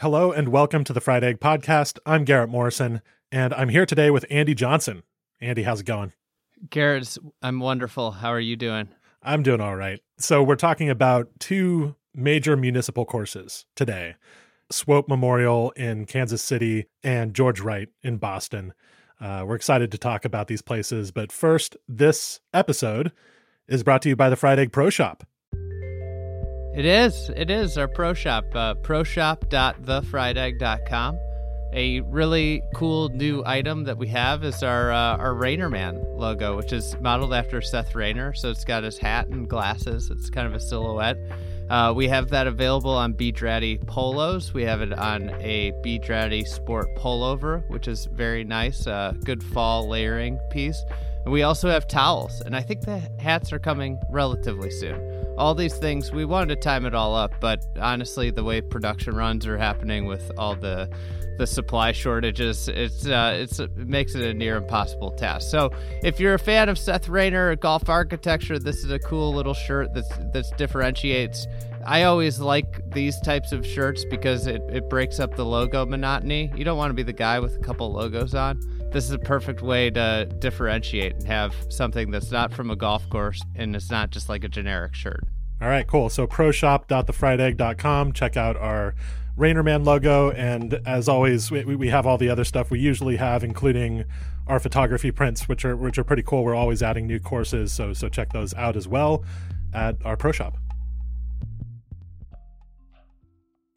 Hello and welcome to the Fried Egg Podcast. I'm Garrett Morrison, and I'm here today with Andy Johnson. Andy, how's it going? Garrett, I'm wonderful. How are you doing? I'm doing all right. So, we're talking about two major municipal courses today Swope Memorial in Kansas City and George Wright in Boston. Uh, we're excited to talk about these places, but first, this episode is brought to you by the Fried Egg Pro Shop. It is. It is our pro shop, uh, proshop.thefriedegg.com. A really cool new item that we have is our uh, our Raynor Man logo, which is modeled after Seth Raynor. So it's got his hat and glasses. It's kind of a silhouette. Uh, we have that available on B. Draddy polos. We have it on a B. Draddy Sport pullover, which is very nice. Uh, good fall layering piece. And we also have towels, and I think the hats are coming relatively soon. All these things, we wanted to time it all up, but honestly, the way production runs are happening with all the the supply shortages, it's uh, it's it makes it a near impossible task. So, if you're a fan of Seth Raynor golf architecture, this is a cool little shirt that that differentiates. I always like these types of shirts because it, it breaks up the logo monotony. You don't want to be the guy with a couple logos on this is a perfect way to differentiate and have something that's not from a golf course and it's not just like a generic shirt. All right, cool. So proshop.thefriedegg.com. Check out our Raynorman logo. And as always, we, we have all the other stuff we usually have, including our photography prints, which are which are pretty cool. We're always adding new courses, so so check those out as well at our pro shop.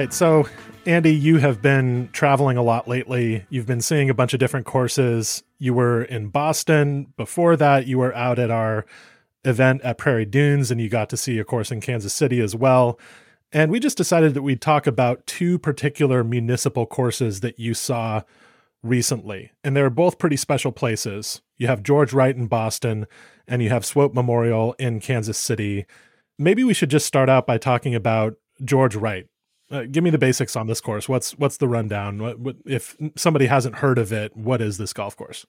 Right. So, Andy, you have been traveling a lot lately. You've been seeing a bunch of different courses. You were in Boston. Before that, you were out at our event at Prairie Dunes and you got to see a course in Kansas City as well. And we just decided that we'd talk about two particular municipal courses that you saw recently. And they're both pretty special places. You have George Wright in Boston and you have Swope Memorial in Kansas City. Maybe we should just start out by talking about George Wright uh, give me the basics on this course. What's what's the rundown? What, what, if somebody hasn't heard of it, what is this golf course?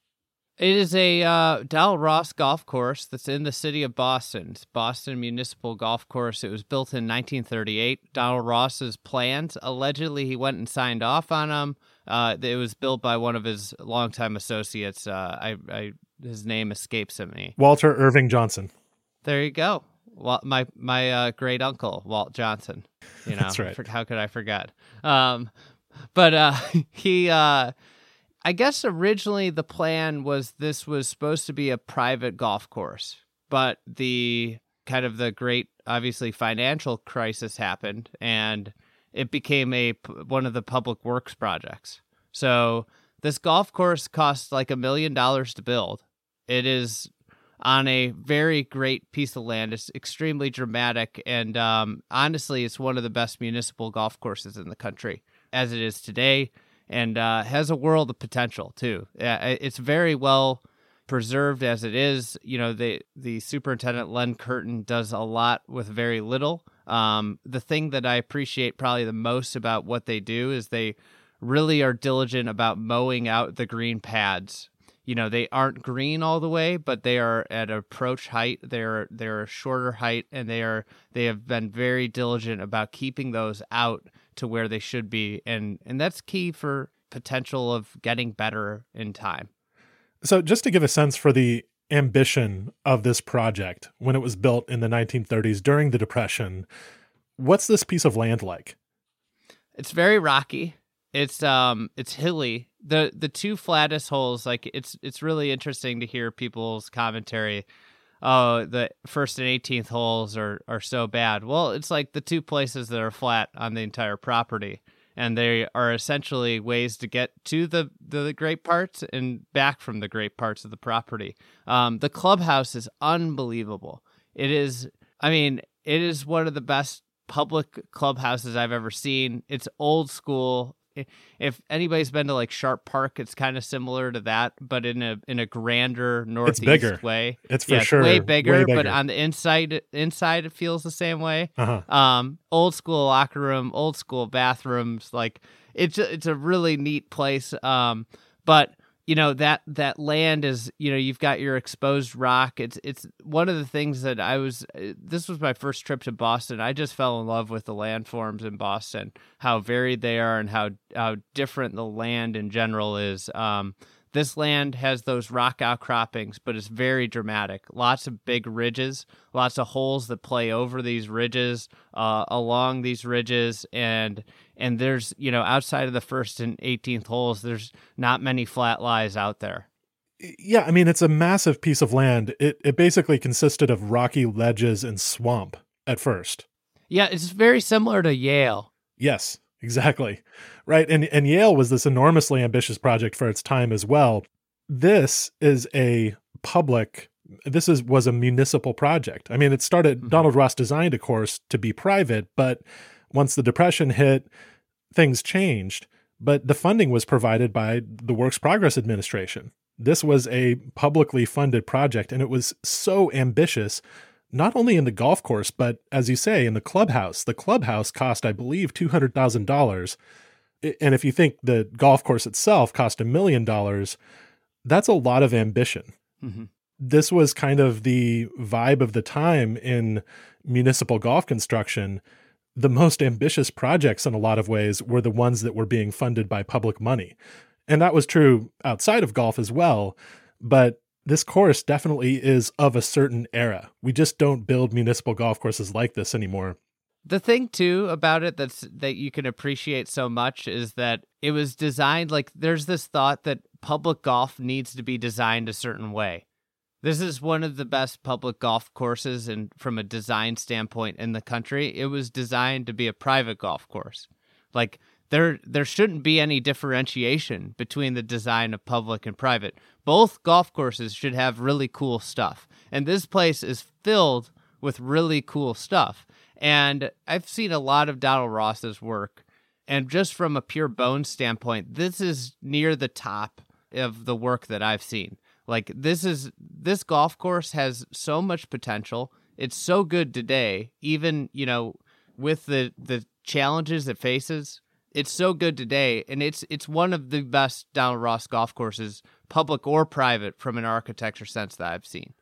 It is a uh, Dal Ross golf course that's in the city of Boston. It's Boston Municipal Golf Course. It was built in 1938. Donald Ross's plans. Allegedly, he went and signed off on them. Uh, it was built by one of his longtime associates. Uh, I, I, his name escapes me. Walter Irving Johnson. There you go. Well, my my uh, great uncle Walt Johnson. You know, That's right. For, how could I forget? Um, but uh, he, uh, I guess originally the plan was this was supposed to be a private golf course, but the kind of the great, obviously financial crisis happened, and it became a one of the public works projects. So this golf course cost like a million dollars to build. It is on a very great piece of land. It's extremely dramatic, and um, honestly, it's one of the best municipal golf courses in the country as it is today, and uh, has a world of potential too. It's very well preserved as it is. You know, the the superintendent Len Curtin does a lot with very little. Um, the thing that I appreciate probably the most about what they do is they really are diligent about mowing out the green pads you know they aren't green all the way but they are at approach height. They're they're a shorter height and they are they have been very diligent about keeping those out to where they should be. And and that's key for potential of getting better in time. So just to give a sense for the ambition of this project when it was built in the 1930s during the depression what's this piece of land like? It's very rocky. It's um it's hilly the the two flattest holes like it's it's really interesting to hear people's commentary oh the first and 18th holes are are so bad well it's like the two places that are flat on the entire property and they are essentially ways to get to the the great parts and back from the great parts of the property. Um, the clubhouse is unbelievable. It is, I mean, it is one of the best public clubhouses I've ever seen. It's old school. If anybody's been to like Sharp Park, it's kind of similar to that, but in a in a grander northeast bigger. way. It's for yeah, sure way bigger, way but on the inside inside it feels the same way. Uh-huh. Um, old school locker room, old school bathrooms, like it's a, it's a really neat place. Um, but you know that that land is you know you've got your exposed rock. It's it's one of the things that I was. This was my first trip to Boston. I just fell in love with the landforms in Boston, how varied they are, and how how different the land in general is. Um, this land has those rock outcroppings, but it's very dramatic. Lots of big ridges, lots of holes that play over these ridges, uh, along these ridges, and and there's you know outside of the first and 18th holes, there's not many flat lies out there. Yeah, I mean it's a massive piece of land. It it basically consisted of rocky ledges and swamp at first. Yeah, it's very similar to Yale. Yes, exactly. Right. And and Yale was this enormously ambitious project for its time as well. This is a public this is was a municipal project. I mean, it started Mhm. Donald Ross designed a course to be private, but once the depression hit, things changed. But the funding was provided by the Works Progress Administration. This was a publicly funded project and it was so ambitious not only in the golf course, but as you say, in the clubhouse. The clubhouse cost, I believe, $200,000. And if you think the golf course itself cost a million dollars, that's a lot of ambition. Mhm. This was kind of the vibe of the time in municipal golf construction. The most ambitious projects, in a lot of ways, were the ones that were being funded by public money. And that was true outside of golf as well. But this course definitely is of a certain era. We just don't build municipal golf courses like this anymore. The thing too about it that's that you can appreciate so much is that it was designed like there's this thought that public golf needs to be designed a certain way. This is one of the best public golf courses and from a design standpoint in the country. It was designed to be a private golf course. Like there there shouldn't be any differentiation between the design of public and private. Both golf courses should have really cool stuff. And this place is filled with really cool stuff. And I've seen a lot of Donald Ross's work. And just from a pure bone standpoint, this is near the top of the work that I've seen. Like this is this golf course has so much potential. It's so good today, even, you know, with the the challenges it faces. It's so good today and it's it's one of the best Donald Ross golf courses, public or private from an architecture sense that I've seen.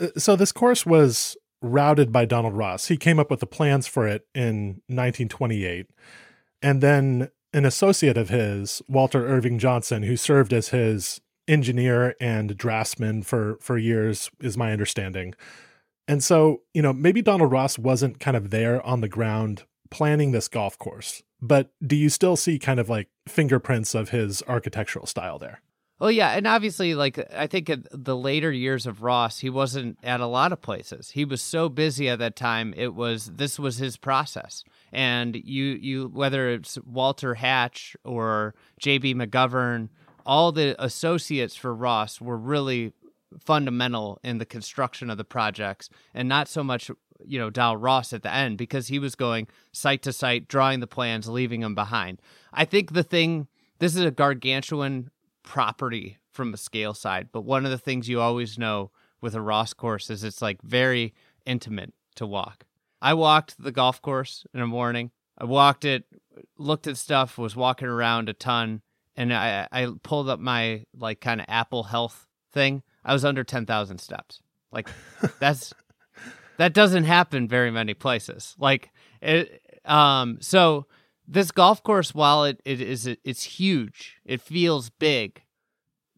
Uh, So this course was routed by Donald Ross. He came up with the plans for it in 1928. And then an associate of his, Walter Irving Johnson, who served as his engineer and draftsman for for years is my understanding. And so, you know, maybe Donald Ross wasn't kind of there on the ground planning this golf course. But do you still see kind of like fingerprints of his architectural style there? Well, yeah, and obviously, like I think in the later years of Ross, he wasn't at a lot of places. He was so busy at that time. It was this was his process, and you you whether it's Walter Hatch or J.B. McGovern, all the associates for Ross were really fundamental in the construction of the projects, and not so much you know Dal Ross at the end because he was going site to site, drawing the plans, leaving them behind. I think the thing. This is a gargantuan property from a scale side. But one of the things you always know with a Ross course is it's like very intimate to walk. I walked the golf course in the morning. I walked it, looked at stuff, was walking around a ton, and I I pulled up my like kind of Apple Health thing. I was under ten thousand steps. Like that's that doesn't happen very many places. Like it um so this golf course while it, it is it's huge it feels big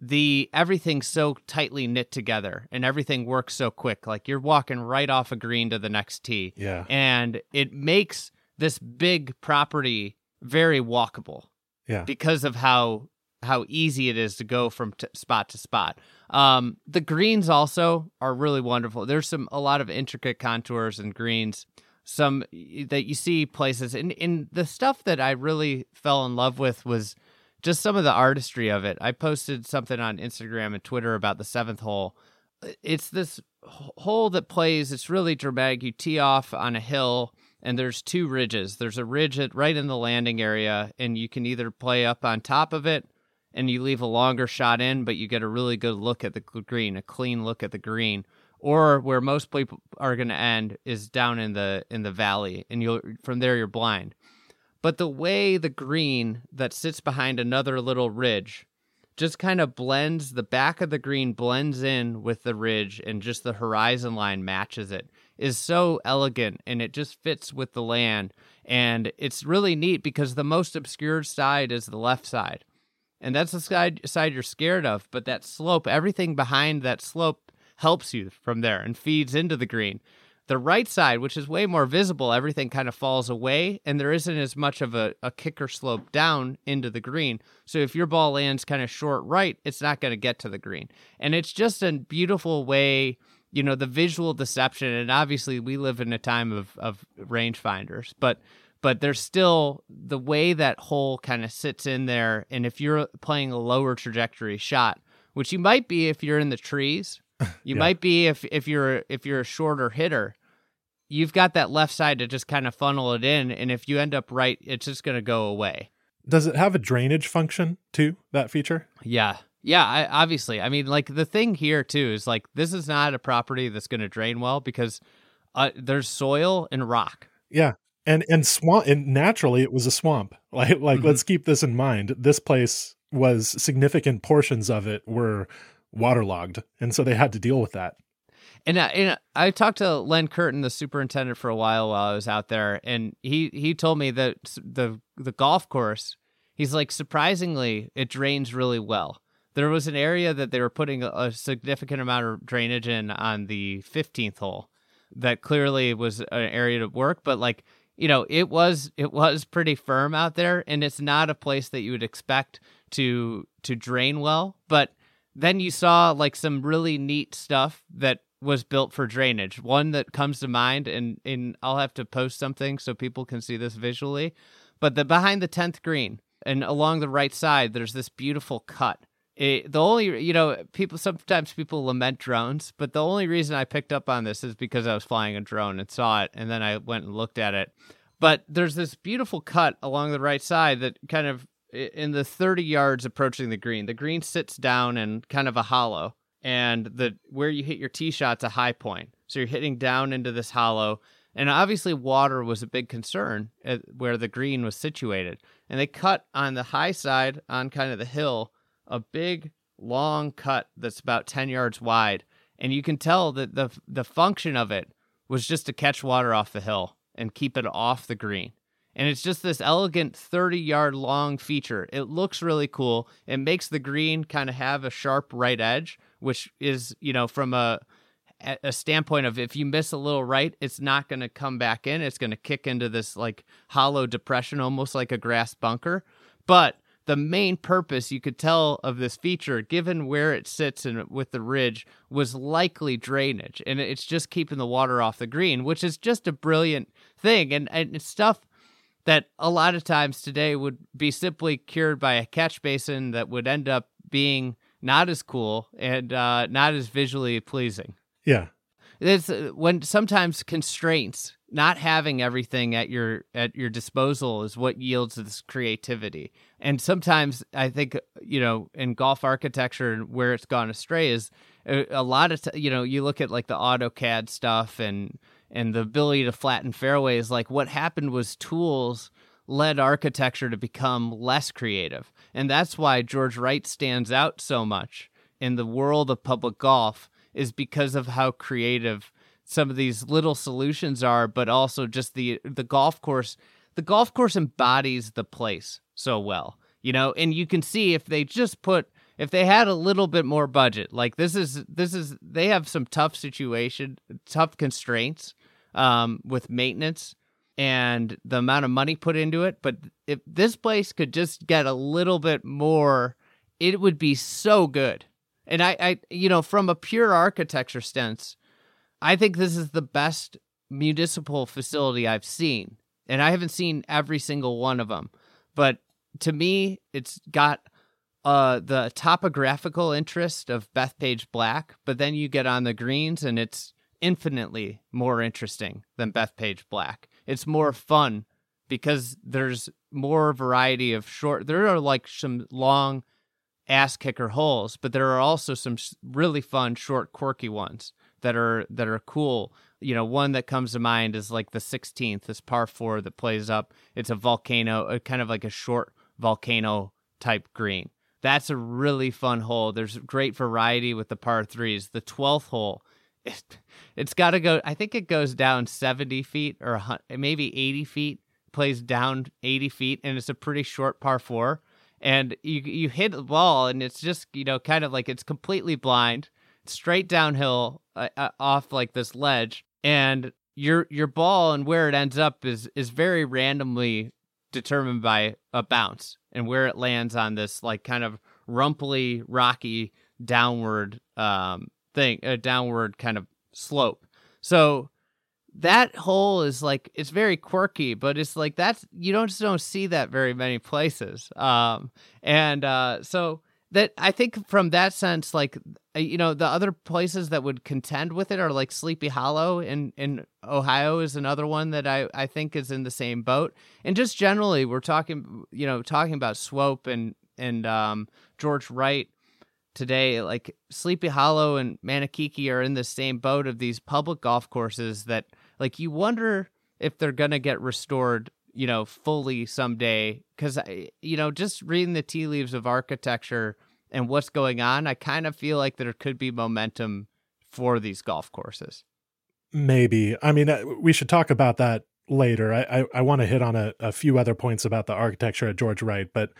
the everything's so tightly knit together and everything works so quick like you're walking right off a green to the next tee Yeah. and it makes this big property very walkable Yeah. because of how how easy it is to go from t- spot to spot. Um, the greens also are really wonderful. There's some a lot of intricate contours and greens. some that you see places and in the stuff that I really fell in love with was just some of the artistry of it. I posted something on Instagram and Twitter about the seventh hole. It's this hole that plays. It's really dramatic. You tee off on a hill, and there's two ridges. There's a ridge at, right in the landing area, and you can either play up on top of it, and you leave a longer shot in, but you get a really good look at the green, a clean look at the green, or where most people are going to end is down in the in the valley and you'll from there you're blind. But the way the green that sits behind another little ridge just kind of blends the back of the green blends in with the ridge and just the horizon line matches it is so elegant and it just fits with the land and it's really neat because the most obscured side is the left side and that's the side side you're scared of but that slope everything behind that slope helps you from there and feeds into the green. The right side, which is way more visible, everything kind of falls away and there isn't as much of a, a kicker slope down into the green. So if your ball lands kind of short right, it's not going to get to the green. And it's just a beautiful way, you know, the visual deception. And obviously, we live in a time of, of rangefinders, but but there's still the way that hole kind of sits in there. And if you're playing a lower trajectory shot, which you might be if you're in the trees you yeah. might be if if you're if you're a shorter hitter, you've got that left side to just kind of funnel it in, and if you end up right, it's just going to go away. Does it have a drainage function too? That feature? Yeah, yeah. I, obviously, I mean, like the thing here too is like this is not a property that's going to drain well because uh, there's soil and rock. Yeah, and and swamp and naturally it was a swamp. Like like mm-hmm. let's keep this in mind. This place was significant portions of it were waterlogged, and so they had to deal with that. And, uh, and I talked to Len Curtin, the superintendent, for a while while I was out there, and he he told me that the the golf course, he's like surprisingly, it drains really well. There was an area that they were putting a significant amount of drainage in on the 15th hole, that clearly was an area to work, but like you know, it was it was pretty firm out there, and it's not a place that you would expect to to drain well, but then you saw like some really neat stuff that was built for drainage. One that comes to mind, and, and I'll have to post something so people can see this visually. But the behind the 10th green and along the right side, there's this beautiful cut. It, the only, you know, people sometimes people lament drones, but the only reason I picked up on this is because I was flying a drone and saw it, and then I went and looked at it. But there's this beautiful cut along the right side that kind of in the 30 yards approaching the green. The green sits down in kind of a hollow, and the where you hit your tee shot's a high point. So you're hitting down into this hollow, and obviously water was a big concern where the green was situated. And they cut on the high side on kind of the hill a big long cut that's about 10 yards wide, and you can tell that the the function of it was just to catch water off the hill and keep it off the green and it's just this elegant 30 yard long feature. It looks really cool. It makes the green kind of have a sharp right edge, which is, you know, from a a standpoint of if you miss a little right, it's not going to come back in. It's going to kick into this like hollow depression, almost like a grass bunker. But the main purpose you could tell of this feature, given where it sits and with the ridge, was likely drainage, and it's just keeping the water off the green, which is just a brilliant thing. And and it's stuff that a lot of times today would be simply cured by a catch basin that would end up being not as cool and uh, not as visually pleasing. Yeah. It's uh, when sometimes constraints, not having everything at your at your disposal is what yields this creativity. And sometimes I think you know in golf architecture and where it's gone astray is a, a lot of t- you know you look at like the AutoCAD stuff and and the ability to flatten fairways like what happened was tools led architecture to become less creative and that's why george wright stands out so much in the world of public golf is because of how creative some of these little solutions are but also just the the golf course the golf course embodies the place so well you know and you can see if they just put if they had a little bit more budget like this is this is they have some tough situation tough constraints um, with maintenance and the amount of money put into it. But if this place could just get a little bit more, it would be so good. And I, I, you know, from a pure architecture stance, I think this is the best municipal facility I've seen. And I haven't seen every single one of them. But to me, it's got uh, the topographical interest of Bethpage Black, but then you get on the greens and it's infinitely more interesting than Bethpage Black. It's more fun because there's more variety of short. There are like some long ass kicker holes, but there are also some really fun short quirky ones that are that are cool. You know, one that comes to mind is like the 16th, this par 4 that plays up. It's a volcano, kind of like a short volcano type green. That's a really fun hole. There's great variety with the par 3s. The 12th hole it, it's got to go I think it goes down 70 feet or maybe 80 feet, plays down 80 feet and it's a pretty short par 4 and you you hit the ball and it's just you know kind of like it's completely blind straight downhill uh, uh, off like this ledge and your your ball and where it ends up is is very randomly determined by a bounce and where it lands on this like kind of rumply rocky downward um thing a downward kind of slope. So that hole is like it's very quirky but it's like that's you don't just don't see that very many places. Um and uh so that i think from that sense like uh, you know the other places that would contend with it are like sleepy hollow in in ohio is another one that i i think is in the same boat. And just generally we're talking you know talking about swope and and um george wright today like sleepy hollow and manakiki are in the same boat of these public golf courses that like you wonder if they're gonna get restored you know fully someday because you know just reading the tea leaves of architecture and what's going on i kind of feel like there could be momentum for these golf courses. Maybe. I mean uh, we should talk about that later. I i, I want to hit on a, a few other points about the architecture at george wright but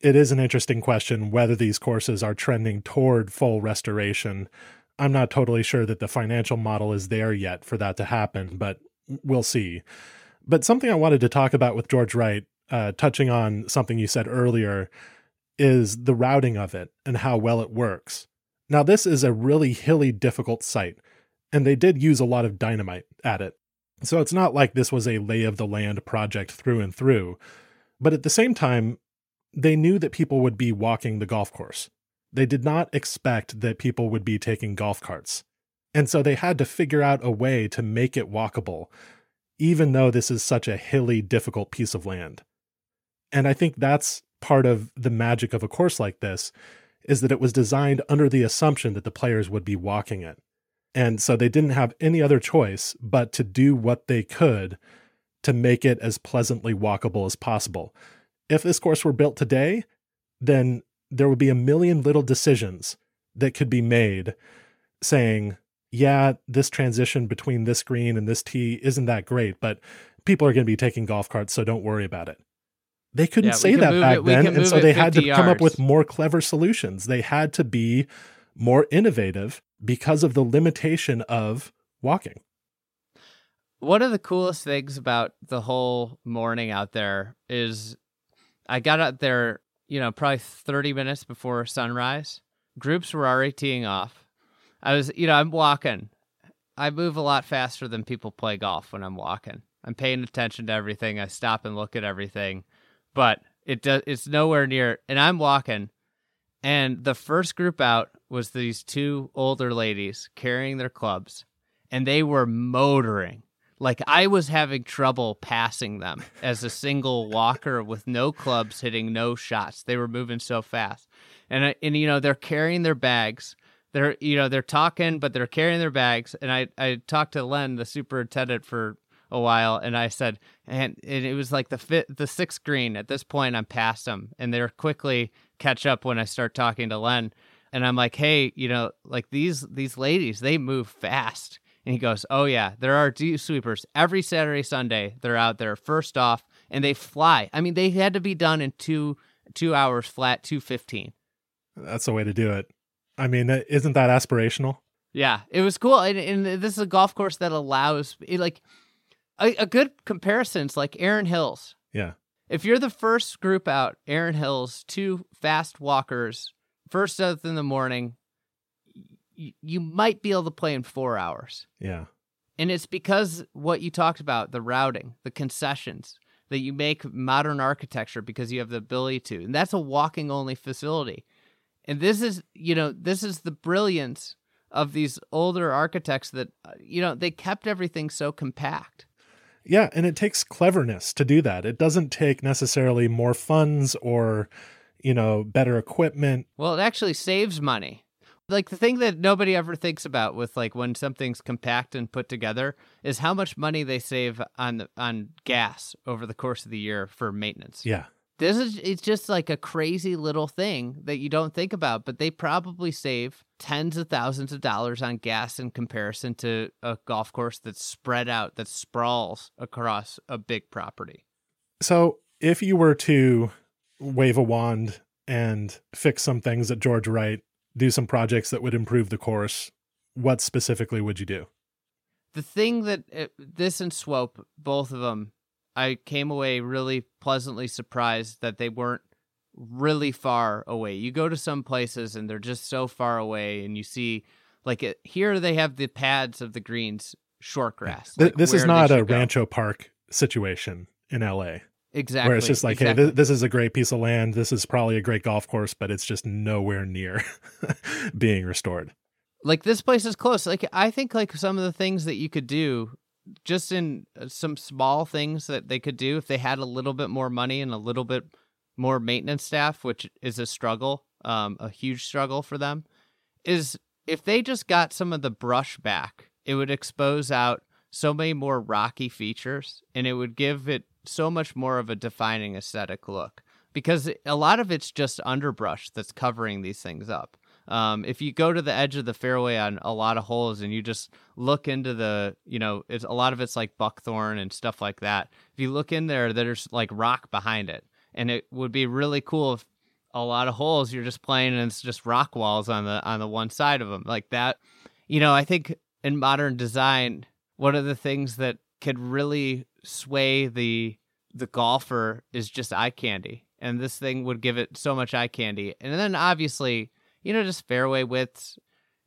it is an interesting question whether these courses are trending toward full restoration. I'm not totally sure that the financial model is there yet for that to happen, but we'll see. But something I wanted to talk about with George Wright, uh, touching on something you said earlier, is the routing of it and how well it works. Now, this is a really hilly, difficult site, and they did use a lot of dynamite at it. So it's not like this was a lay of the land project through and through. But at the same time, they knew that people would be walking the golf course. They did not expect that people would be taking golf carts. And so they had to figure out a way to make it walkable, even though this is such a hilly, difficult piece of land. And I think that's part of the magic of a course like this is that it was designed under the assumption that the players would be walking it. And so they didn't have any other choice but to do what they could to make it as pleasantly walkable as possible. If this course were built today, then there would be a million little decisions that could be made saying, yeah, this transition between this green and this tee isn't that great, but people are going to be taking golf carts, so don't worry about it. They couldn't yeah, say that back it, then, and so they had to yards. come up with more clever solutions. They had to be more innovative because of the limitation of walking. One of the coolest things about the whole morning out there is I got out there you know, probably 30 minutes before sunrise. Groups were already teeing off. I was, you know, I'm walking. I move a lot faster than people play golf when I'm walking. I'm paying attention to everything. I stop and look at everything, but it does. It's nowhere near. And I'm walking, and the first group out was these two older ladies carrying their clubs, and they were motoring like I was having trouble passing them as a single walker with no clubs hitting no shots. They were moving so fast. And and you know, they're carrying their bags. They're you know, they're talking but they're carrying their bags and I I talked to Len, the superintendent for a while and I said and, and it was like the fifth, the sixth green at this point I'm past them and they're quickly catch up when I start talking to Len and I'm like hey you know like these these ladies they move fast and he goes, Oh, yeah, there are deep sweepers every Saturday, Sunday. They're out there first off and they fly. I mean, they had to be done in two two hours flat, 215. That's the way to do it. I mean, isn't that aspirational? Yeah, it was cool. And, and this is a golf course that allows, it, like, a, a good comparison is like Erin Hills. Yeah. If you're the first group out, Erin Hills, two fast walkers, first out in the morning, you, might be able to play in four hours. Yeah. And it's because what you talked about, the routing, the concessions, that you make modern architecture because you have the ability to. And that's a walking only facility. And this is, you know, this is the brilliance of these older architects that, uh, you know, they kept everything so compact. Yeah, and it takes cleverness to do that. It doesn't take necessarily more funds or, you know, better equipment. Well, it actually saves money like the thing that nobody ever thinks about with like when something's compact and put together is how much money they save on the, on gas over the course of the year for maintenance. Yeah. This is it's just like a crazy little thing that you don't think about, but they probably save tens of thousands of dollars on gas in comparison to a golf course that's spread out that sprawls across a big property. So, if you were to wave a wand and fix some things at George Wright do some projects that would improve the course, what specifically would you do? The thing that it, uh, this and Swope, both of them, I came away really pleasantly surprised that they weren't really far away. You go to some places and they're just so far away, and you see like it, here they have the pads of the greens short grass. Like this is not a Rancho Park situation in LA. Exactly. Where it's just like, exactly. hey, this, this, is a great piece of land. This is probably a great golf course, but it's just nowhere near being restored. Like this place is close. Like I think like some of the things that you could do just in uh, some small things that they could do if they had a little bit more money and a little bit more maintenance staff, which is a struggle, um, a huge struggle for them, is if they just got some of the brush back, it would expose out so many more rocky features and it would give it so much more of a defining aesthetic look because a lot of it's just underbrush that's covering these things up. Um, if you go to the edge of the fairway on a lot of holes and you just look into the, you know, it's a lot of it's like buckthorn and stuff like that. If you look in there, there's like rock behind it, and it would be really cool if a lot of holes you're just playing and it's just rock walls on the on the one side of them like that. You know, I think in modern design, one of the things that could really sway the the golfer is just eye candy and this thing would give it so much eye candy and then obviously you know just fairway widths.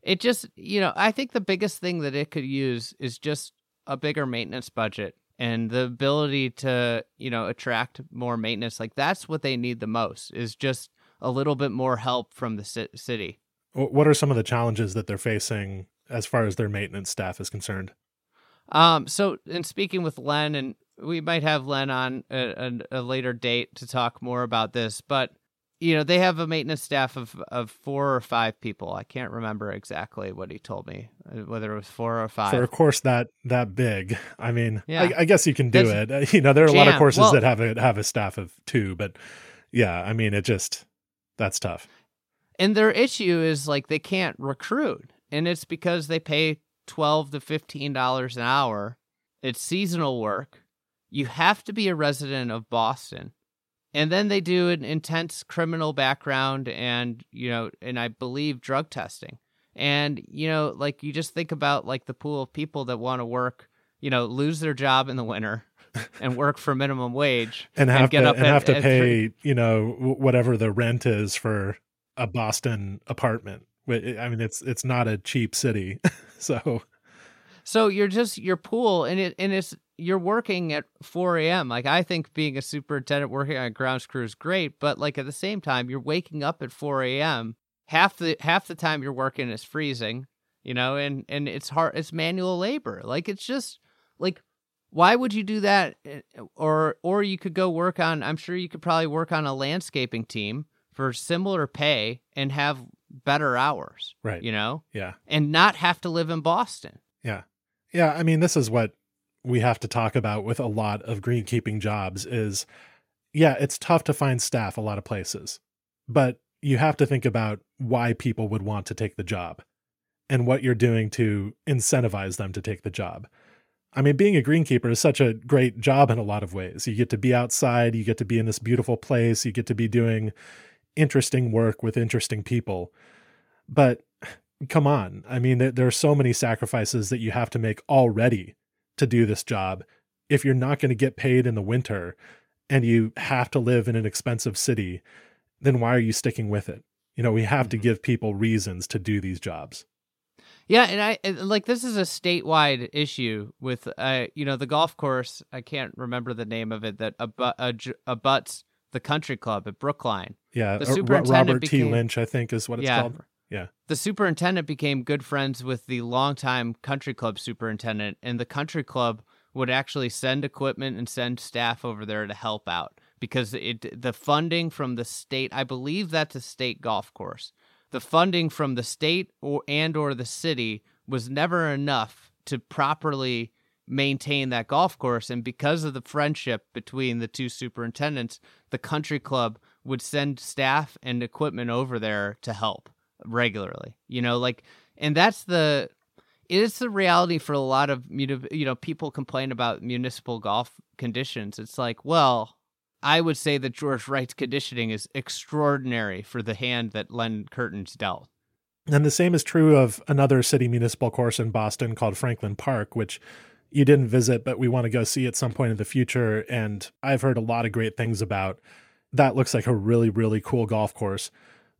It just you know i think the biggest thing that it could use is just a bigger maintenance budget and the ability to you know attract more maintenance. Like that's what they need the most is just a little bit more help from the city. What are some of the challenges that they're facing as far as their maintenance staff is concerned? Um, so, in speaking with Len, and we might have Len on a, a, a, later date to talk more about this, but you know they have a maintenance staff of of four or five people. I can't remember exactly what he told me, uh, whether it was four or five. For a course that that big, I mean, yeah. I, I guess you can do it. You know, there are a lot of courses well, that have a have a staff of two, but yeah, I mean, it just that's tough. And their issue is like they can't recruit, and it's because they pay 12 to 15 dollars an hour it's seasonal work you have to be a resident of boston and then they do an intense criminal background and you know and i believe drug testing and you know like you just think about like the pool of people that want to work you know lose their job in the winter and work for minimum wage and have and get to, up and at, have to pay you know whatever the rent is for a boston apartment I mean, it's it's not a cheap city, so. So you're just your pool, and it and it's you're working at 4 a.m. Like I think being a superintendent working on a grounds crew is great, but like at the same time, you're waking up at 4 a.m. Half the half the time you're working is freezing, you know, and and it's hard. It's manual labor. Like it's just like why would you do that? Eh, or or you could go work on. I'm sure you could probably work on a landscaping team for similar pay and have better hours. Right. You know? Yeah. And not have to live in Boston. Yeah. Yeah. I mean, this is what we have to talk about with a lot of greenkeeping jobs is yeah, it's tough to find staff a lot of places. But you have to think about why people would want to take the job and what you're doing to incentivize them to take the job. I mean, being a greenkeeper is such a great job in a lot of ways. You get to be outside, you get to be in this beautiful place, you get to be doing interesting work with interesting people. But come on. I mean, there, are so many sacrifices that you have to make already to do this job. If you're not going to get paid in the winter and you have to live in an expensive city, then why are you sticking with it? You know, we have mm-hmm. to give people reasons to do these jobs. Yeah, and I and, like this is a statewide issue with uh you know the golf course. I can't remember the name of it that abu- abuts the country club at Brookline. Yeah, The superintendent Robert T. Lynch, I think, is what it's Yeah. called. Yeah, The superintendent became good friends with the longtime country club superintendent, and the country club would actually send equipment and send staff over there to help out because it the funding from the state. I believe that's a state golf course. The funding from the state or and or the city was never enough to properly maintain that golf course and because of the friendship between the two superintendents the country club would send staff and equipment over there to help regularly you know like and that's the it is the reality for a lot of you know people complain about municipal golf conditions it's like well i would say that george wright's conditioning is extraordinary for the hand that len Curtin's dealt and the same is true of another city municipal course in Boston called Franklin Park, which you didn't visit, but we want to go see at some point in the future. And I've heard a lot of great things about. That looks like a really, really cool golf course.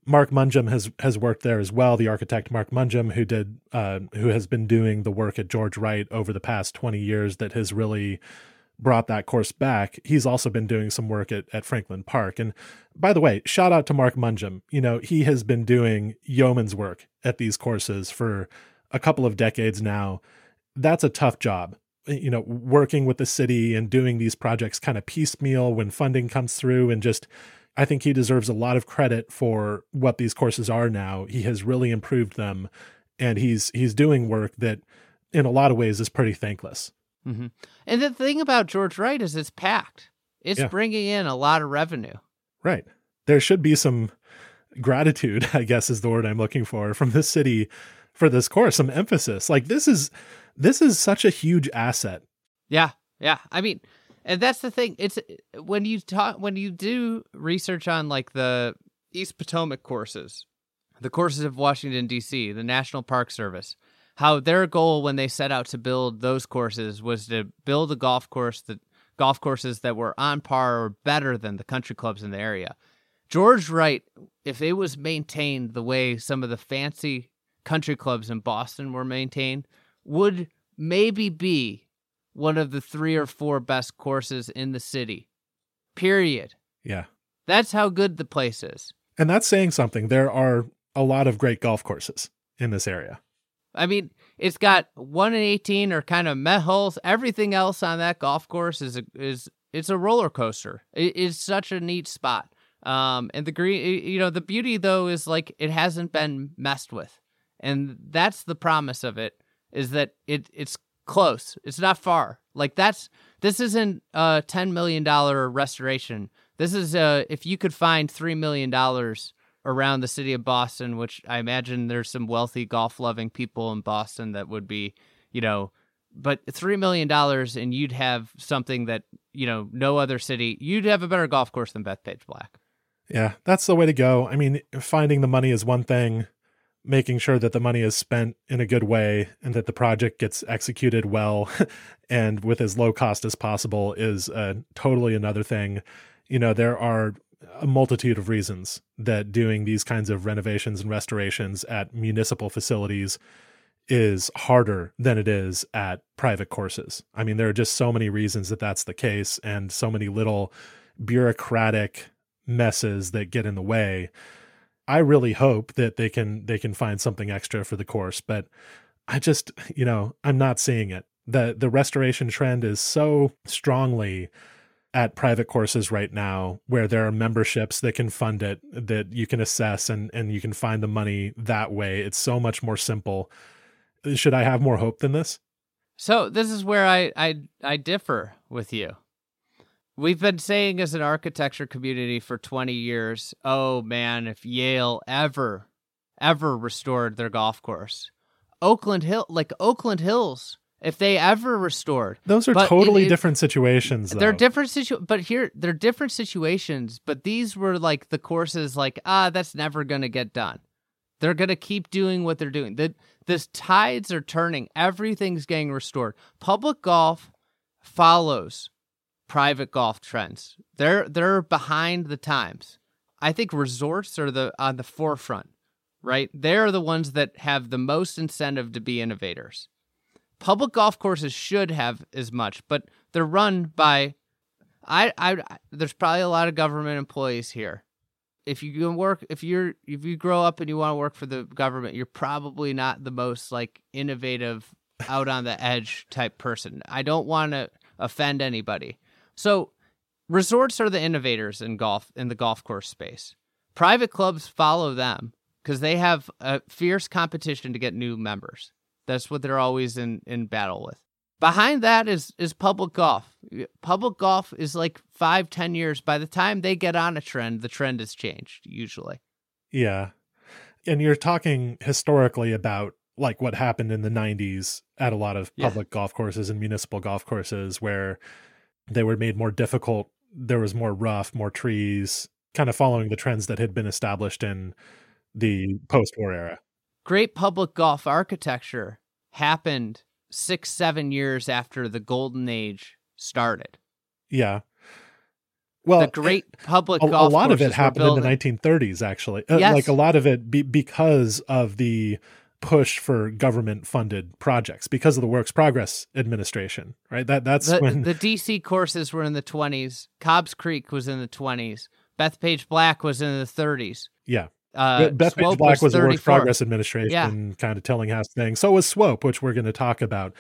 Mark Mungeam has has worked there as well. The architect Mark Mungeam, who did uh, who has been doing the work at George Wright over the past twenty years, that has really brought that course back. He's also been doing some work at, at Franklin Park. And by the way, shout out to Mark Mungeam. You know, he has been doing yeoman's work at these courses for a couple of decades now. That's a tough job. You know, working with the city and doing these projects kind of piecemeal when funding comes through and just I think he deserves a lot of credit for what these courses are now. He has really improved them and he's he's doing work that in a lot of ways is pretty thankless. hmm And the thing about George Wright is it's packed. It's Yeah. bringing in a lot of revenue. Right. There should be some gratitude, I guess is the word I'm looking for from this city for this course, some emphasis. Like this is this is such a huge asset. Yeah, yeah. I mean, and that's the thing. It's when you talk when you do research on like the East Potomac courses, the courses of Washington D.C., the National Park Service, how their goal when they set out to build those courses was to build a golf course that golf courses that were on par or better than the country clubs in the area. George Wright, if it was maintained the way some of the fancy country clubs in Boston were maintained, would maybe be one of the three or four best courses in the city. Period. Yeah. That's how good the place is. And that's saying something. There are a lot of great golf courses in this area. I mean, it's got one and eighteen or kind of meh holes. Everything else on that golf course is a, is it's a roller coaster. It is such a neat spot. Um, and the green, you know, the beauty though is like it hasn't been messed with, and that's the promise of it is that it it's close. It's not far. Like that's this isn't a ten million dollar restoration. This is uh if you could find three million dollars around the city of Boston, which I imagine there's some wealthy golf loving people in Boston that would be, you know, but three million dollars and you'd have something that you know no other city. You'd have a better golf course than Bethpage Black. Yeah, that's the way to go. I mean, finding the money is one thing, making sure that the money is spent in a good way and that the project gets executed well and with as low cost as possible is uh, totally another thing. You know, there are a multitude of reasons that doing these kinds of renovations and restorations at municipal facilities is harder than it is at private courses. I mean, there are just so many reasons that that's the case and so many little bureaucratic messes that get in the way. I really hope that they can they can find something extra for the course, but I just, you know, I'm not seeing it. The the restoration trend is so strongly at private courses right now where there are memberships that can fund it that you can assess and and you can find the money that way. It's so much more simple. Should I have more hope than this? So this is where I I I differ with you. We've been saying as an architecture community for 20 years, oh man, if Yale ever ever restored their golf course. Oakland Hill like Oakland Hills, if they ever restored. Those are But totally it- different situations though. They're different situ but here they're different situations, but these were like the courses like, ah, that's never gonna get done. They're gonna keep doing what they're doing. The the tides are turning. Everything's getting restored. Public golf follows private golf trends. They're they're behind the times. I think resorts are the on the forefront. right? They're the ones that have the most incentive to be innovators. Public golf courses should have as much, but they're run by I I there's probably a lot of government employees here. If you work if you're if you grow up and you want to work for the government, you're probably not the most like innovative out on the edge type person. I don't want to offend anybody. So resorts are the innovators in golf in the golf course space. Private clubs follow them because they have a fierce competition to get new members. That's what they're always in, in battle with. Behind that is is public golf. Public golf is like five, ten years. By the time they get on a trend, the trend has changed usually. Yeah. And you're talking historically about like what happened in the 90s at a lot of public yeah. golf courses and municipal golf courses where they were made more difficult. There was more rough, more trees, kind of following the trends that had been established in the post war era. Great public golf architecture happened six, seven years after the golden age started. Yeah. Well, the great public a, golf a lot of it happened in the 1930s, actually. Uh, yes. Like a lot of it be, because of the push for government funded projects because of the works progress administration right that that's the, when the dc courses were in the 20s cobbs creek was in the 20s bethpage black was in the 30s yeah uh, Bethpage Black was, was the Works Progress Administration, yeah. kind of Tillinghast thing. So was Swope, which we're going to talk about.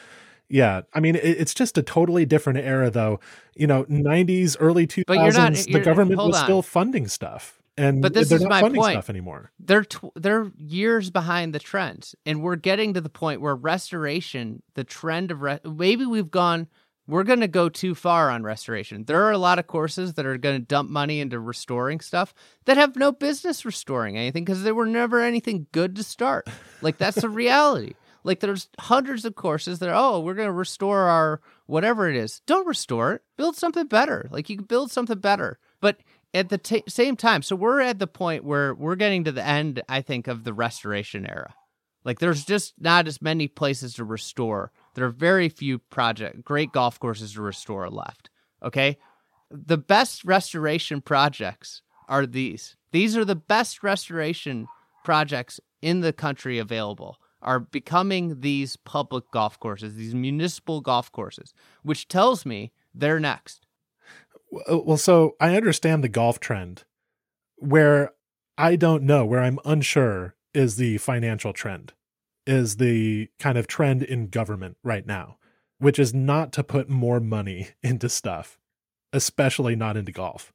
Yeah, I mean, it, it's just a totally different era, though. You know, '90s, early 2000s, the government was on. still funding stuff and but this is my point stuff anymore. They're tw- they're years behind the trends, and we're getting to the point where restoration, the trend of re- maybe we've gone. We're going to go too far on restoration. There are a lot of courses that are going to dump money into restoring stuff that have no business restoring anything because there were never anything good to start. Like that's the reality. Like there's hundreds of courses that are, oh, we're going to restore our whatever it is. Don't restore it. Build something better. Like you can build something better. But at the t- same time, so we're at the point where we're getting to the end, I think, of the restoration era. Like there's just not as many places to restore. There are very few project great golf courses to restore left. Okay? The best restoration projects are these. These are the best restoration projects in the country available are becoming these public golf courses, these municipal golf courses, which tells me they're next. Well, so I understand the golf trend. Where I don't know, where I'm unsure, is the financial trend, is the kind of trend in government right now, which is not to put more money into stuff, especially not into golf.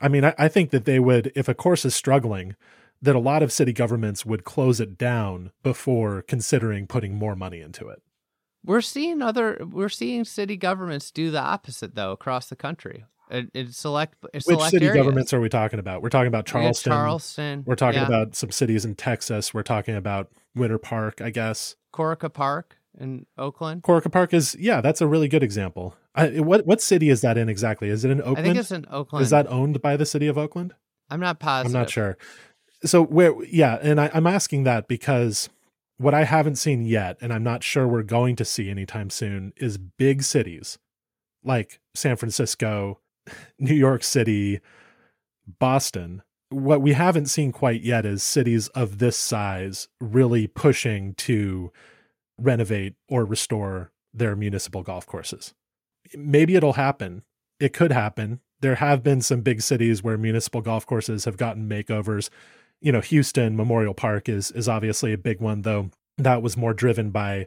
I mean, I, I think that they would, if a course is struggling, that a lot of city governments would close it down before considering putting more money into it. We're seeing other we're seeing city governments do the opposite though across the country. It, it select Which select city areas. governments are we talking about? We're talking about Charleston. Charleston. We're talking yeah. about some cities in Texas. We're talking about Winter Park, I guess. Corica Park in Oakland. Corica Park is yeah, that's a really good example. I, what what city is that in exactly? Is it in Oakland? I think it's in Oakland. Is that owned by the city of Oakland? I'm not positive. I'm not sure. So where yeah, and I, I'm asking that because what I haven't seen yet, and I'm not sure we're going to see anytime soon, is big cities like San Francisco, New York City, Boston. What we haven't seen quite yet is cities of this size really pushing to renovate or restore their municipal golf courses. Maybe it'll happen. It could happen. There have been some big cities where municipal golf courses have gotten makeovers you know, Houston Memorial Park is is obviously a big one, though that was more driven by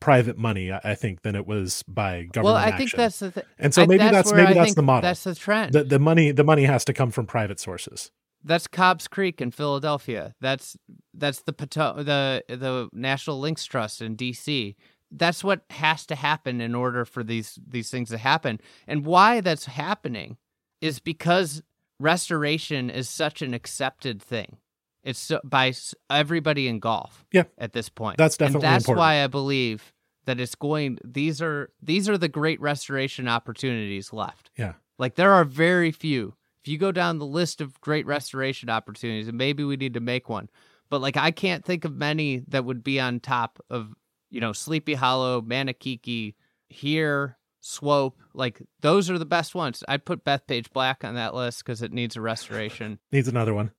private money, I think, than it was by government. Well, I action. think that's the thing. And so maybe I, that's, that's maybe that's the model. That's the trend. The, the money the money has to come from private sources. That's Cobbs Creek in Philadelphia. That's that's the Pato- the the National Links Trust in D.C. That's what has to happen in order for these these things to happen. And why that's happening is because restoration is such an accepted thing. It's so, by everybody in golf. Yeah. At this point, that's definitely and that's important. why I believe that it's going. These are these are the great restoration opportunities left. Yeah. Like there are very few. If you go down the list of great restoration opportunities, and maybe we need to make one, but like I can't think of many that would be on top of you know Sleepy Hollow, Manakiki, here, Swope. Like those are the best ones. I'd put Bethpage Black on that list because it needs a restoration. needs another one.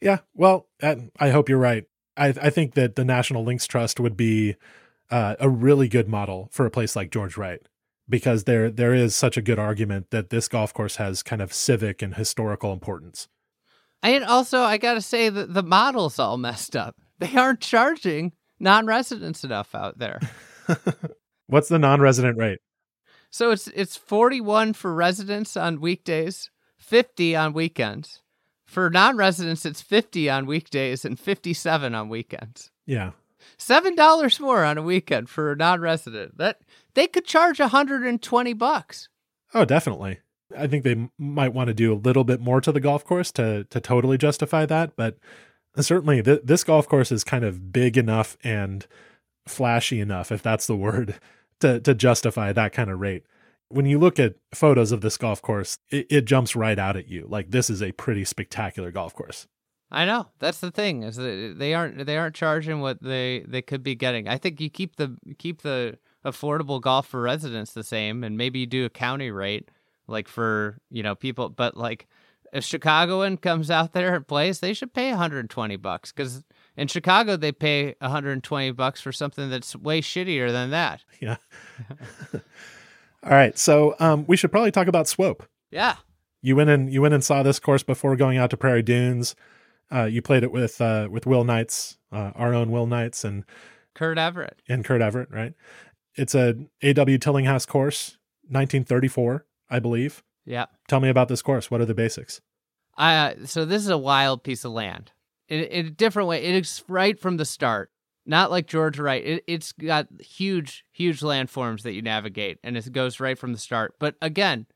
Yeah, well, I, I hope you're right. I, I think that the National Links Trust would be uh, a really good model for a place like George Wright because there there is such a good argument that this golf course has kind of civic and historical importance. And also, I got to say that the model's all messed up. They aren't charging non-residents enough out there. What's the non-resident rate? So it's it's 41 for residents on weekdays, 50 on weekends. For non-residents it's 50 on weekdays and 57 on weekends. Yeah. $7 more on a weekend for a non-resident. That they could charge 120 bucks. Oh, definitely. I think they m- might want to do a little bit more to the golf course to to totally justify that, but certainly th- this golf course is kind of big enough and flashy enough, if that's the word, to to justify that kind of rate. When you look at photos of this golf course, it, it jumps right out at you. Like this is a pretty spectacular golf course. I know. That's the thing is that they aren't they aren't charging what they they could be getting. I think you keep the keep the affordable golf for residents the same and maybe you do a county rate like for, you know, people but like if Chicagoan comes out there and plays, they should pay 120 bucks cuz in Chicago they pay 120 bucks for something that's way shittier than that. Yeah. All right. So um, we should probably talk about Swope. Yeah. You went and you went and saw this course before going out to Prairie Dunes. Uh, you played it with uh, with Will Knights, uh, our own Will Knights, and Kurt Everett. and Kurt Everett, right? It's a AW Tillinghast course, 1934, I believe. Yeah. Tell me about this course. What are the basics? Uh, so this is a wild piece of land. In, in a different way, it's right from the start. Not like George Wright. It, it's got huge, huge landforms that you navigate, and it goes right from the start. But again,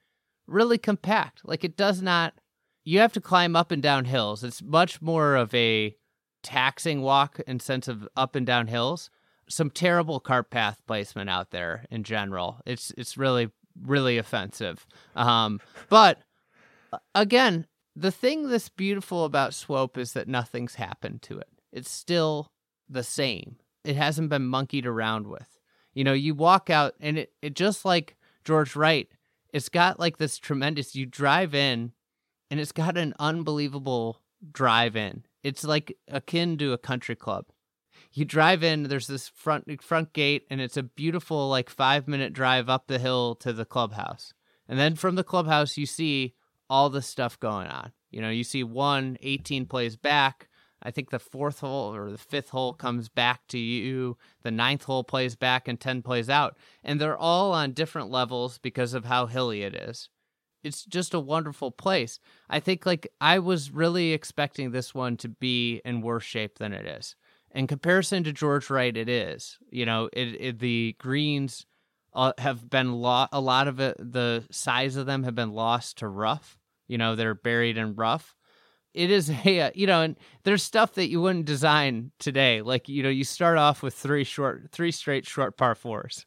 really compact. Like it does not. You have to climb up and down hills. It's much more of a taxing walk in sense of up and down hills. Some terrible cart path placement out there in general. It's it's really really offensive. Um, but again, the thing that's beautiful about Swope is that nothing's happened to it. It's still the same. It hasn't been monkeyed around with. You know, you walk out and it, it just like George Wright, it's got like this tremendous you drive in and it's got an unbelievable drive in. It's like akin to a country club. You drive in, there's this front front gate and it's a beautiful like 5 minute drive up the hill to the clubhouse. And then from the clubhouse you see all the stuff going on. You know, you see one 18 plays back. I think the fourth hole or the fifth hole comes back to you. The ninth hole plays back and 10 plays out. And they're all on different levels because of how hilly it is. It's just a wonderful place. I think, like, I was really expecting this one to be in worse shape than it is. In comparison to George Wright, it is. You know, it, it the greens uh, have been lo- a lot of it, the size of them have been lost to rough. You know, they're buried in rough. It is a, uh, you know, and there's stuff that you wouldn't design today. Like, you know, you start off with three short, three straight short par fours.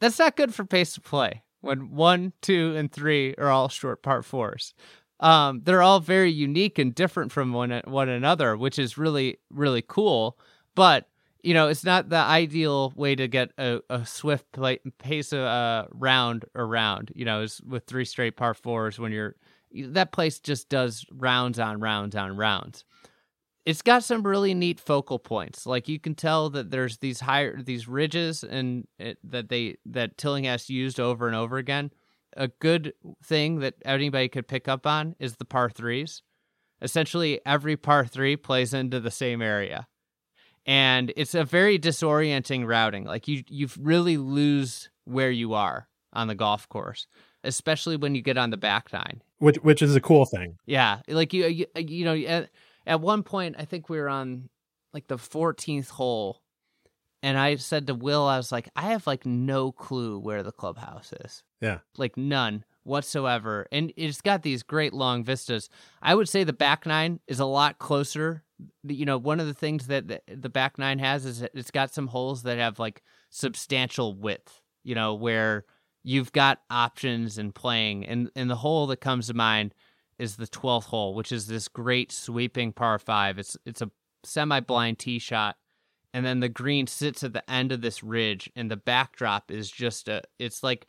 That's not good for pace of play when one, two, and three are all short par fours. Um, they're all very unique and different from one one another, which is really really cool. But you know, it's not the ideal way to get a, a swift play, pace of uh, round around. You know, is with three straight par fours when you're that place just does rounds on rounds on rounds. It's got some really neat focal points. Like you can tell that there's these higher these ridges and it, that they that Tillinghast used over and over again. A good thing that anybody could pick up on is the par threes. Essentially, every par three plays into the same area and it's a very disorienting routing. Like you you really lose where you are on the golf course, especially when you get on the back nine. Which which is a cool thing. Yeah, like you you, you know at, at one point I think we were on like the 14th hole and I said to Will I was like I have like no clue where the clubhouse is. Yeah. Like none whatsoever. And it's got these great long vistas. I would say the back nine is a lot closer you know one of the things that the back nine has is it's got some holes that have like substantial width you know where you've got options and playing and and the hole that comes to mind is the 12th hole which is this great sweeping par 5 it's it's a semi blind tee shot and then the green sits at the end of this ridge and the backdrop is just a it's like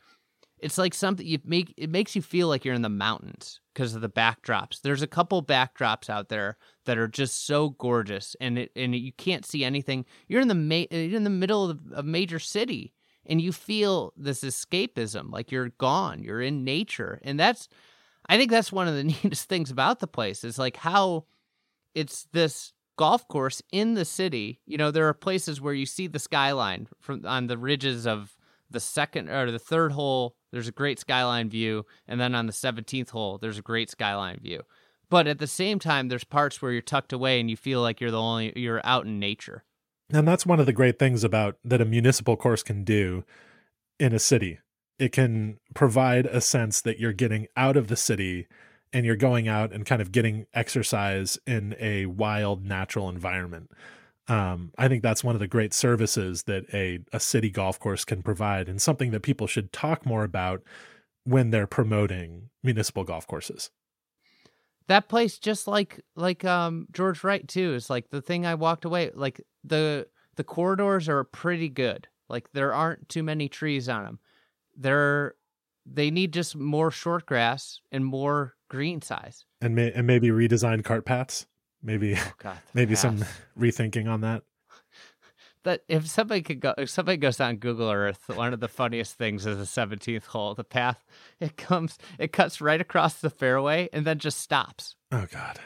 it's like something you make it makes you feel like you're in the mountains because of the backdrops. There's a couple backdrops out there that are just so gorgeous, and it and you can't see anything. You're in the ma- in the middle of a major city, and you feel this escapism, like you're gone. You're in nature, and that's I think that's one of the neatest things about the place is like how it's this golf course in the city. You know, there are places where you see the skyline from on the ridges of the second or the third hole there's a great skyline view and then on the 17th hole there's a great skyline view but at the same time there's parts where you're tucked away and you feel like you're the only you're out in nature and that's one of the great things about that a municipal course can do in a city it can provide a sense that you're getting out of the city and you're going out and kind of getting exercise in a wild natural environment um, I think that's one of the great services that a, a city golf course can provide and something that people should talk more about when they're promoting municipal golf courses. That place just like like um George Wright too is like the thing I walked away like the the corridors are pretty good. Like there aren't too many trees on them. They're they need just more short grass and more green size. And may, and maybe redesigned cart paths. Maybe oh God, maybe some rethinking on that. That if somebody could go, if somebody goes on Google Earth, one of the funniest things is the seventeenth hole. The path it comes, it cuts right across the fairway and then just stops. Oh God.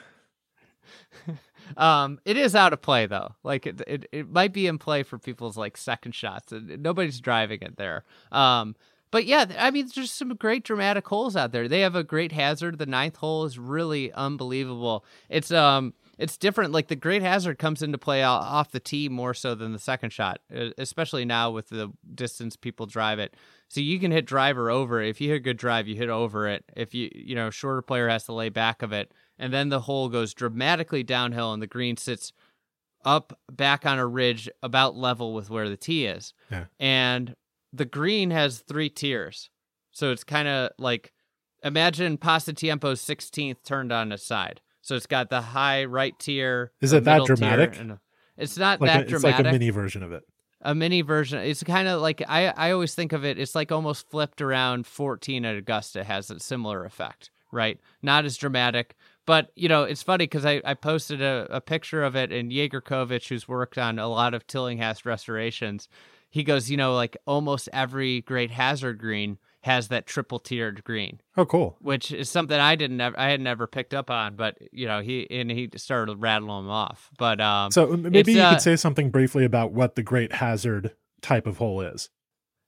um, it is out of play though. Like it, it, it might be in play for people's like second shots. Nobody's driving it there. Um, but yeah, I mean, there's some great dramatic holes out there. They have a great hazard. The ninth hole is really unbelievable. It's um, it's different. Like the great hazard comes into play off the tee more so than the second shot, especially now with the distance people drive it. So you can hit driver over. If you hit a good drive, you hit over it. If you you know shorter player has to lay back of it, and then the hole goes dramatically downhill, and the green sits up back on a ridge about level with where the tee is. Yeah. And the green has three tiers. So it's kind of like imagine Pasatiempo's 16th turned on its side. So it's got the high right tier. Is it that dramatic? A, it's not like that a, dramatic. It's like a mini version of it. A mini version. It's kind of like I I always think of it. It's like almost flipped around. 14 at Augusta has a similar effect, right? Not as dramatic, but you know it's funny because I I posted a, a picture of it, and Jaeger Kovich, who's worked on a lot of Tillinghast restorations, he goes, you know, like almost every great hazard green has that triple tiered green. Oh, cool! Which is something I didn't, ever, I had never picked up on, but you know, he and he started rattling them off. But um, so maybe you uh, could say something briefly about what the great hazard type of hole is.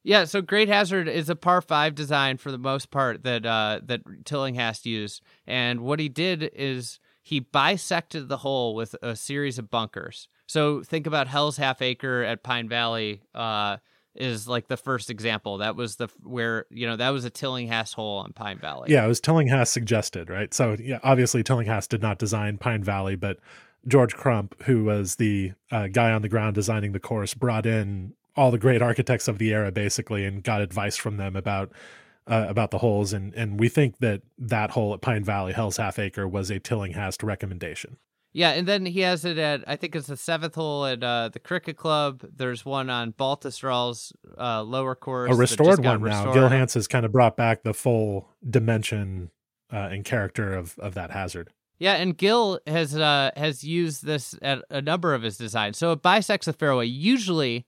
Yeah, so Great Hazard is a par five design for the most part that uh, that Tillinghast used, and what he did is he bisected the hole with a series of bunkers. So think about Hell's Half Acre at Pine Valley uh, is like the first example. That was the where you know that was a Tillinghast hole on Pine Valley. Yeah, it was Tillinghast suggested, right? So yeah, obviously Tillinghast did not design Pine Valley, but George Crump, who was the uh, guy on the ground designing the course, brought in all the great architects of the era basically and got advice from them about uh, about the holes and and we think that that hole at Pine Valley Hell's Half Acre was a Tillinghast recommendation. Yeah, and then he has it at I think it's the seventh hole at uh, the cricket club. There's one on Baltusrol's uh, lower course. A restored one restored. now. Gil Hanse has kind of brought back the full dimension uh, and character of of that hazard. Yeah, and Gil has uh, has used this at a number of his designs. So it bisects the fairway. Usually,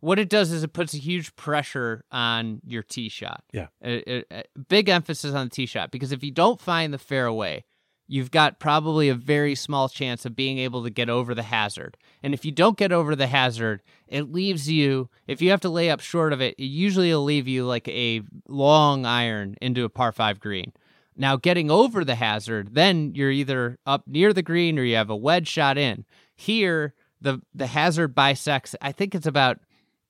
what it does is it puts a huge pressure on your tee shot. Yeah, a, a big emphasis on the tee shot because if you don't find the fairway you've got probably a very small chance of being able to get over the hazard. And if you don't get over the hazard, it leaves you, if you have to lay up short of it, it usually will leave you like a long iron into a par five green. Now, getting over the hazard, then you're either up near the green or you have a wedge shot in. Here, the, the hazard bisects, I think it's about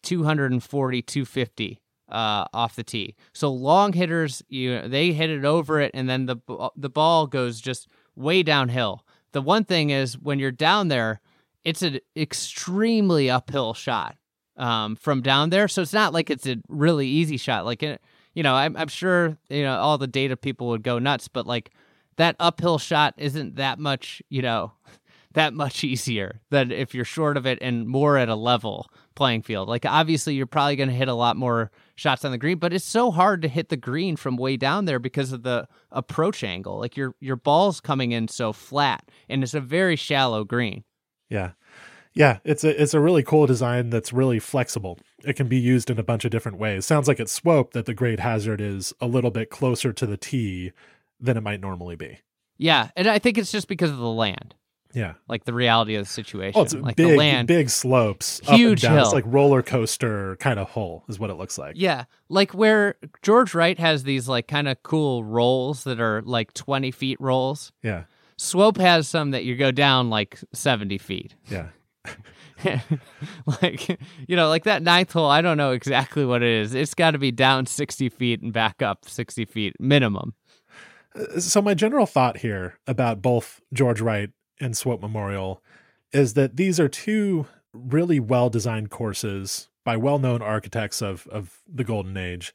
240, 250 uh, off the tee. So long hitters, you know, they hit it over it, and then the the ball goes just way downhill. The one thing is when you're down there, it's an extremely uphill shot um, from down there. So it's not like it's a really easy shot. Like it, you know, I'm, I'm sure you know all the data people would go nuts, but like that uphill shot isn't that much. You know, that much easier than if you're short of it and more at a level playing field. Like obviously you're probably going to hit a lot more shots on the green, but it's so hard to hit the green from way down there because of the approach angle. Like your your ball's coming in so flat and it's a very shallow green. Yeah. Yeah, it's a it's a really cool design that's really flexible. It can be used in a bunch of different ways. Sounds like it's Swope that the great hazard is a little bit closer to the tee than it might normally be. Yeah, and I think it's just because of the land. Yeah. Like the reality of the situation. Well, it's like big, the land. big slopes, Huge up. It's hill. like roller coaster kind of hole is what it looks like. Yeah, like where George Wright has these like kind of cool rolls that are like 20 feet rolls. Yeah, Swope has some that you go down like 70 feet. yeah. like, you know, like that ninth hole, I don't know exactly what it is. It's got to be down 60 feet and back up 60 feet minimum. Uh, so my general thought here about both George Wright and Swope Memorial is that these are two really well designed courses by well known architects of of the golden age.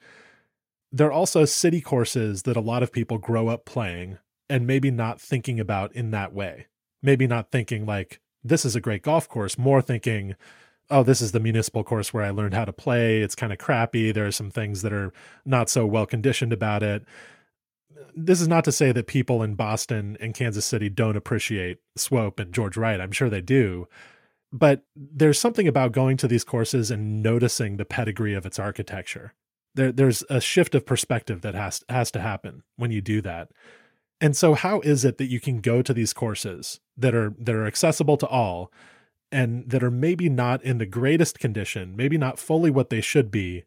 They're also city courses that a lot of people grow up playing and maybe not thinking about in that way. Maybe not thinking like this is a great golf course, more thinking oh, this is the municipal course where I learned how to play. It's kind of crappy. There are some things that are not so well conditioned about it this is not to say that people in Boston and Kansas City don't appreciate Swope and George Wright. I'm sure they do. But there's something about going to these courses and noticing the pedigree of its architecture. There, there's a shift of perspective that has has to happen when you do that. And so how is it that you can go to these courses that are that are accessible to all and that are maybe not in the greatest condition, maybe not fully what they should be,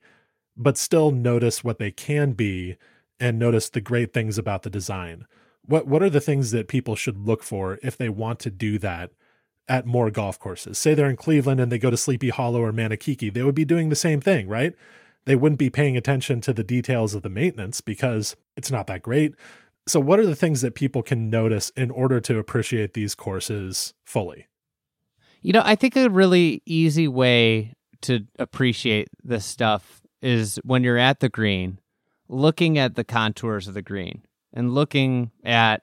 but still notice what they can be and notice the great things about the design. What what are the things that people should look for if they want to do that at more golf courses? Say they're in Cleveland and they go to Sleepy Hollow or Manakiki, they would be doing the same thing, right? They wouldn't be paying attention to the details of the maintenance because it's not that great. So what are the things that people can notice in order to appreciate these courses fully? You know, I think a really easy way to appreciate this stuff is when you're at the green, looking at the contours of the green and looking at,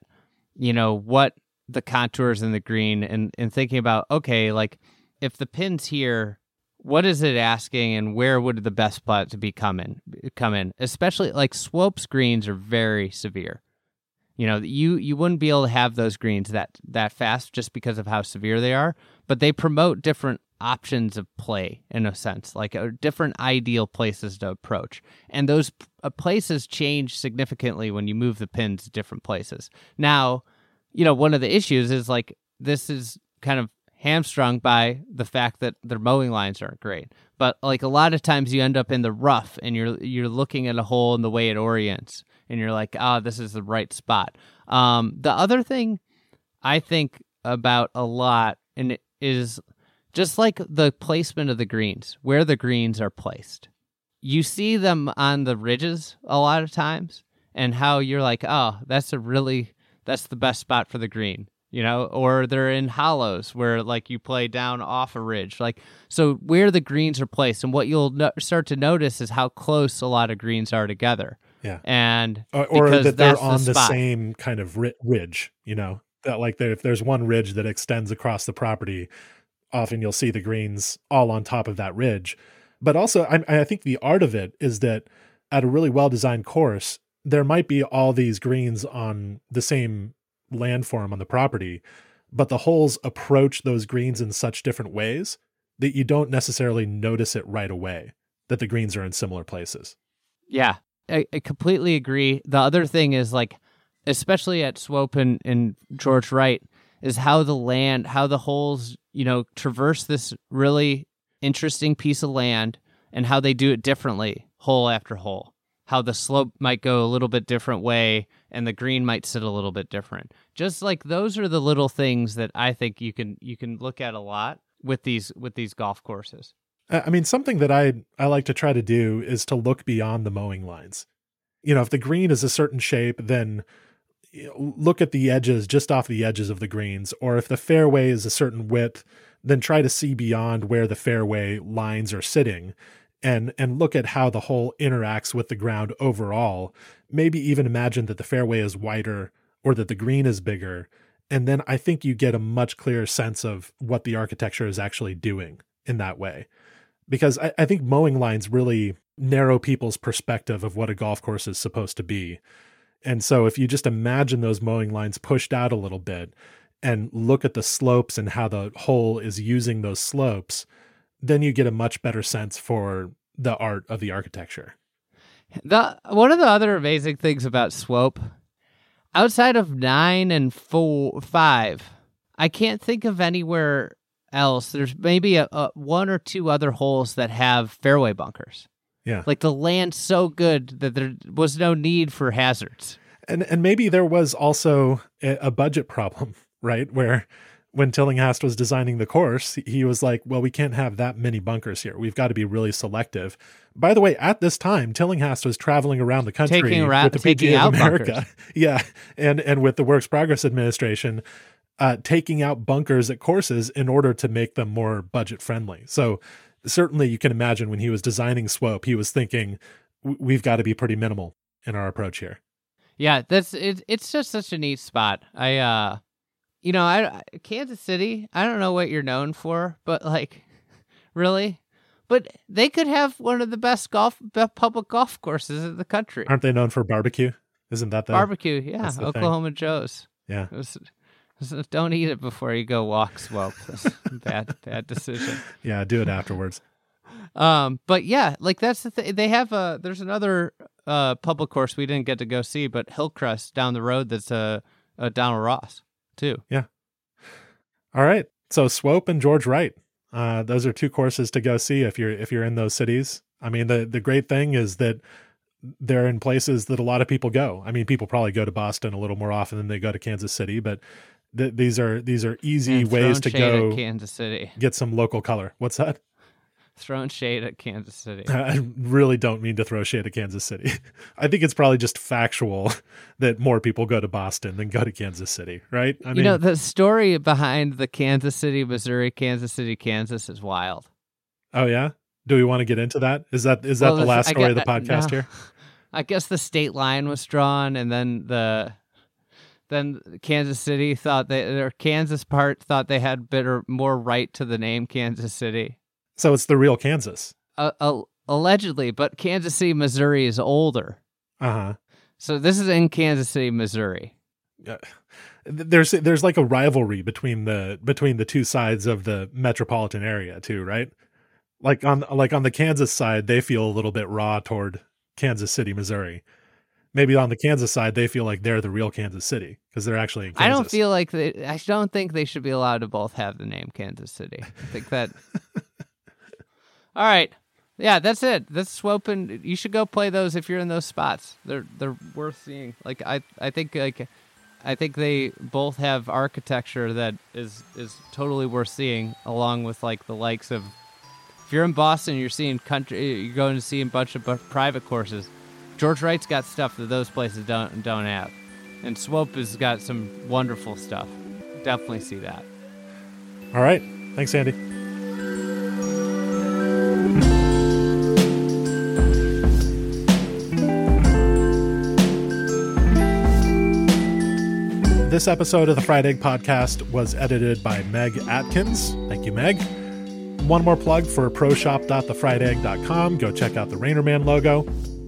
you know, what the contours in the green and, and thinking about, okay, like if the pin's here, what is it asking and where would the best spot to be come in come in? Especially like slopes greens are very severe. You know, you you wouldn't be able to have those greens that that fast just because of how severe they are, but they promote different options of play in a sense, like uh, different ideal places to approach. And those uh, places change significantly when you move the pins to different places. Now, you know, one of the issues is like this is kind of hamstrung by the fact that their mowing lines aren't great. But like a lot of times you end up in the rough and you're you're looking at a hole in the way it orients and you're like, "Ah, oh, this is the right spot." Um the other thing I think about a lot and it is just like the placement of the greens, where the greens are placed. You see them on the ridges a lot of times and how you're like, "Oh, that's a really that's the best spot for the green." you know, or they're in hollows where like you play down off a ridge. Like so where the greens are placed and what you'll no- start to notice is how close a lot of greens are together. Yeah. And or, or that they're on the, spot. same kind of ri- ridge, you know, that like there, if there's one ridge that extends across the property, often you'll see the greens all on top of that ridge. But also, I, I think the art of it is that at a really well designed course, there might be all these greens on the same landform on the property, but the holes approach those greens in such different ways that you don't necessarily notice it right away that the greens are in similar places. Yeah, I, I completely agree. The other thing is like, especially at Swope and, and George Wright, is how the land, how the holes, you know, traverse this really interesting piece of land and how they do it differently, hole after hole. How the slope might go a little bit different way and the green might sit a little bit different. Just like those are the little things that I think you can you can look at a lot with these with these golf courses. I mean, something that I I like to try to do is to look beyond the mowing lines. You know, if the green is a certain shape, then look at the edges, just off the edges of the greens. Or if the fairway is a certain width, then try to see beyond where the fairway lines are sitting, and and look at how the hole interacts with the ground overall. Maybe even imagine that the fairway is wider or that the green is bigger, and then I think you get a much clearer sense of what the architecture is actually doing in that way because I, I think mowing lines really narrow people's perspective of what a golf course is supposed to be. And so if you just imagine those mowing lines pushed out a little bit and look at the slopes and how the hole is using those slopes, then you get a much better sense for the art of the architecture. The one of the other amazing things about Swope, outside of nine and four, five, I can't think of anywhere else. There's maybe a, a one or two other holes that have fairway bunkers. Yeah. Like the land so good that there was no need for hazards. And and maybe there was also a, budget problem, right? Where when Tillinghast was designing the course, he was like, "Well, we can't have that many bunkers here. We've got to be really selective." By the way, at this time, Tillinghast was traveling around the country Taking around- with the taking PGA out of America, bunkers. yeah, and and with the Works Progress Administration, uh, taking out bunkers at courses in order to make them more budget friendly. So certainly, you can imagine when he was designing Swope, he was thinking, "We've got to be pretty minimal in our approach here." Yeah, that's it. It's just such a neat spot. I, uh, you know, I Kansas City. I don't know what you're known for, but like, really, but they could have one of the best golf, public golf courses in the country. Aren't they known for barbecue? Isn't that the Barbecue, yeah, the thing. Oklahoma Joe's. Yeah. It was- was- don't eat it before you go walk a bad, bad decision. Yeah, do it afterwards. Um, but yeah, like that's the thing. They have a there's another uh public course we didn't get to go see, but Hillcrest down the road that's a, a Donald Ross too. Yeah. All right. So Swope and George Wright. Uh, those are two courses to go see if you're if you're in those cities. I mean, the the great thing is that they're in places that a lot of people go. I mean, people probably go to Boston a little more often than they go to Kansas City, but th- these are these are easy And ways to go Kansas City. get some local color. What's that? Throwing shade at Kansas City. I really don't mean to throw shade at Kansas City. I think it's probably just factual that more people go to Boston than go to Kansas City, right? I you know, the story behind the Kansas City, Missouri, Kansas City, Kansas is wild. oh yeah. Do we want to get into that? Is that is that Well, the last story get- of the podcast uh, no. here? I guess the state line was drawn, and then the then Kansas City thought they their Kansas part thought they had better more right to the name Kansas City. So it's the real Kansas. Uh, uh, allegedly, but Kansas City, Missouri is older. Uh huh. So this is in Kansas City, Missouri. There's there's like a rivalry between the between the two sides of the metropolitan area too, right? Like on like on the Kansas side, they feel a little bit raw toward Kansas City, Missouri. Maybe on the Kansas side, they feel like they're the real Kansas City because they're actually in Kansas. I don't feel like they, I don't think they should be allowed to both have the name Kansas City. I think that. All right, yeah, that's it. That's Swope, and you should go play those if you're in those spots. They're they're worth seeing. Like I I think like I think they both have architecture that is is totally worth seeing, along with like the likes of. If you're in Boston, you're seeing country. You're going to see a bunch of private courses. George Wright's got stuff that those places don't don't have, and Swope has got some wonderful stuff. Definitely see that. All right. Thanks, Andy. This episode of the Fried Egg Podcast was edited by Meg Atkins. Thank you, Meg. One more plug for proshop.thefriedegg.com. Go check out the Raynorman logo.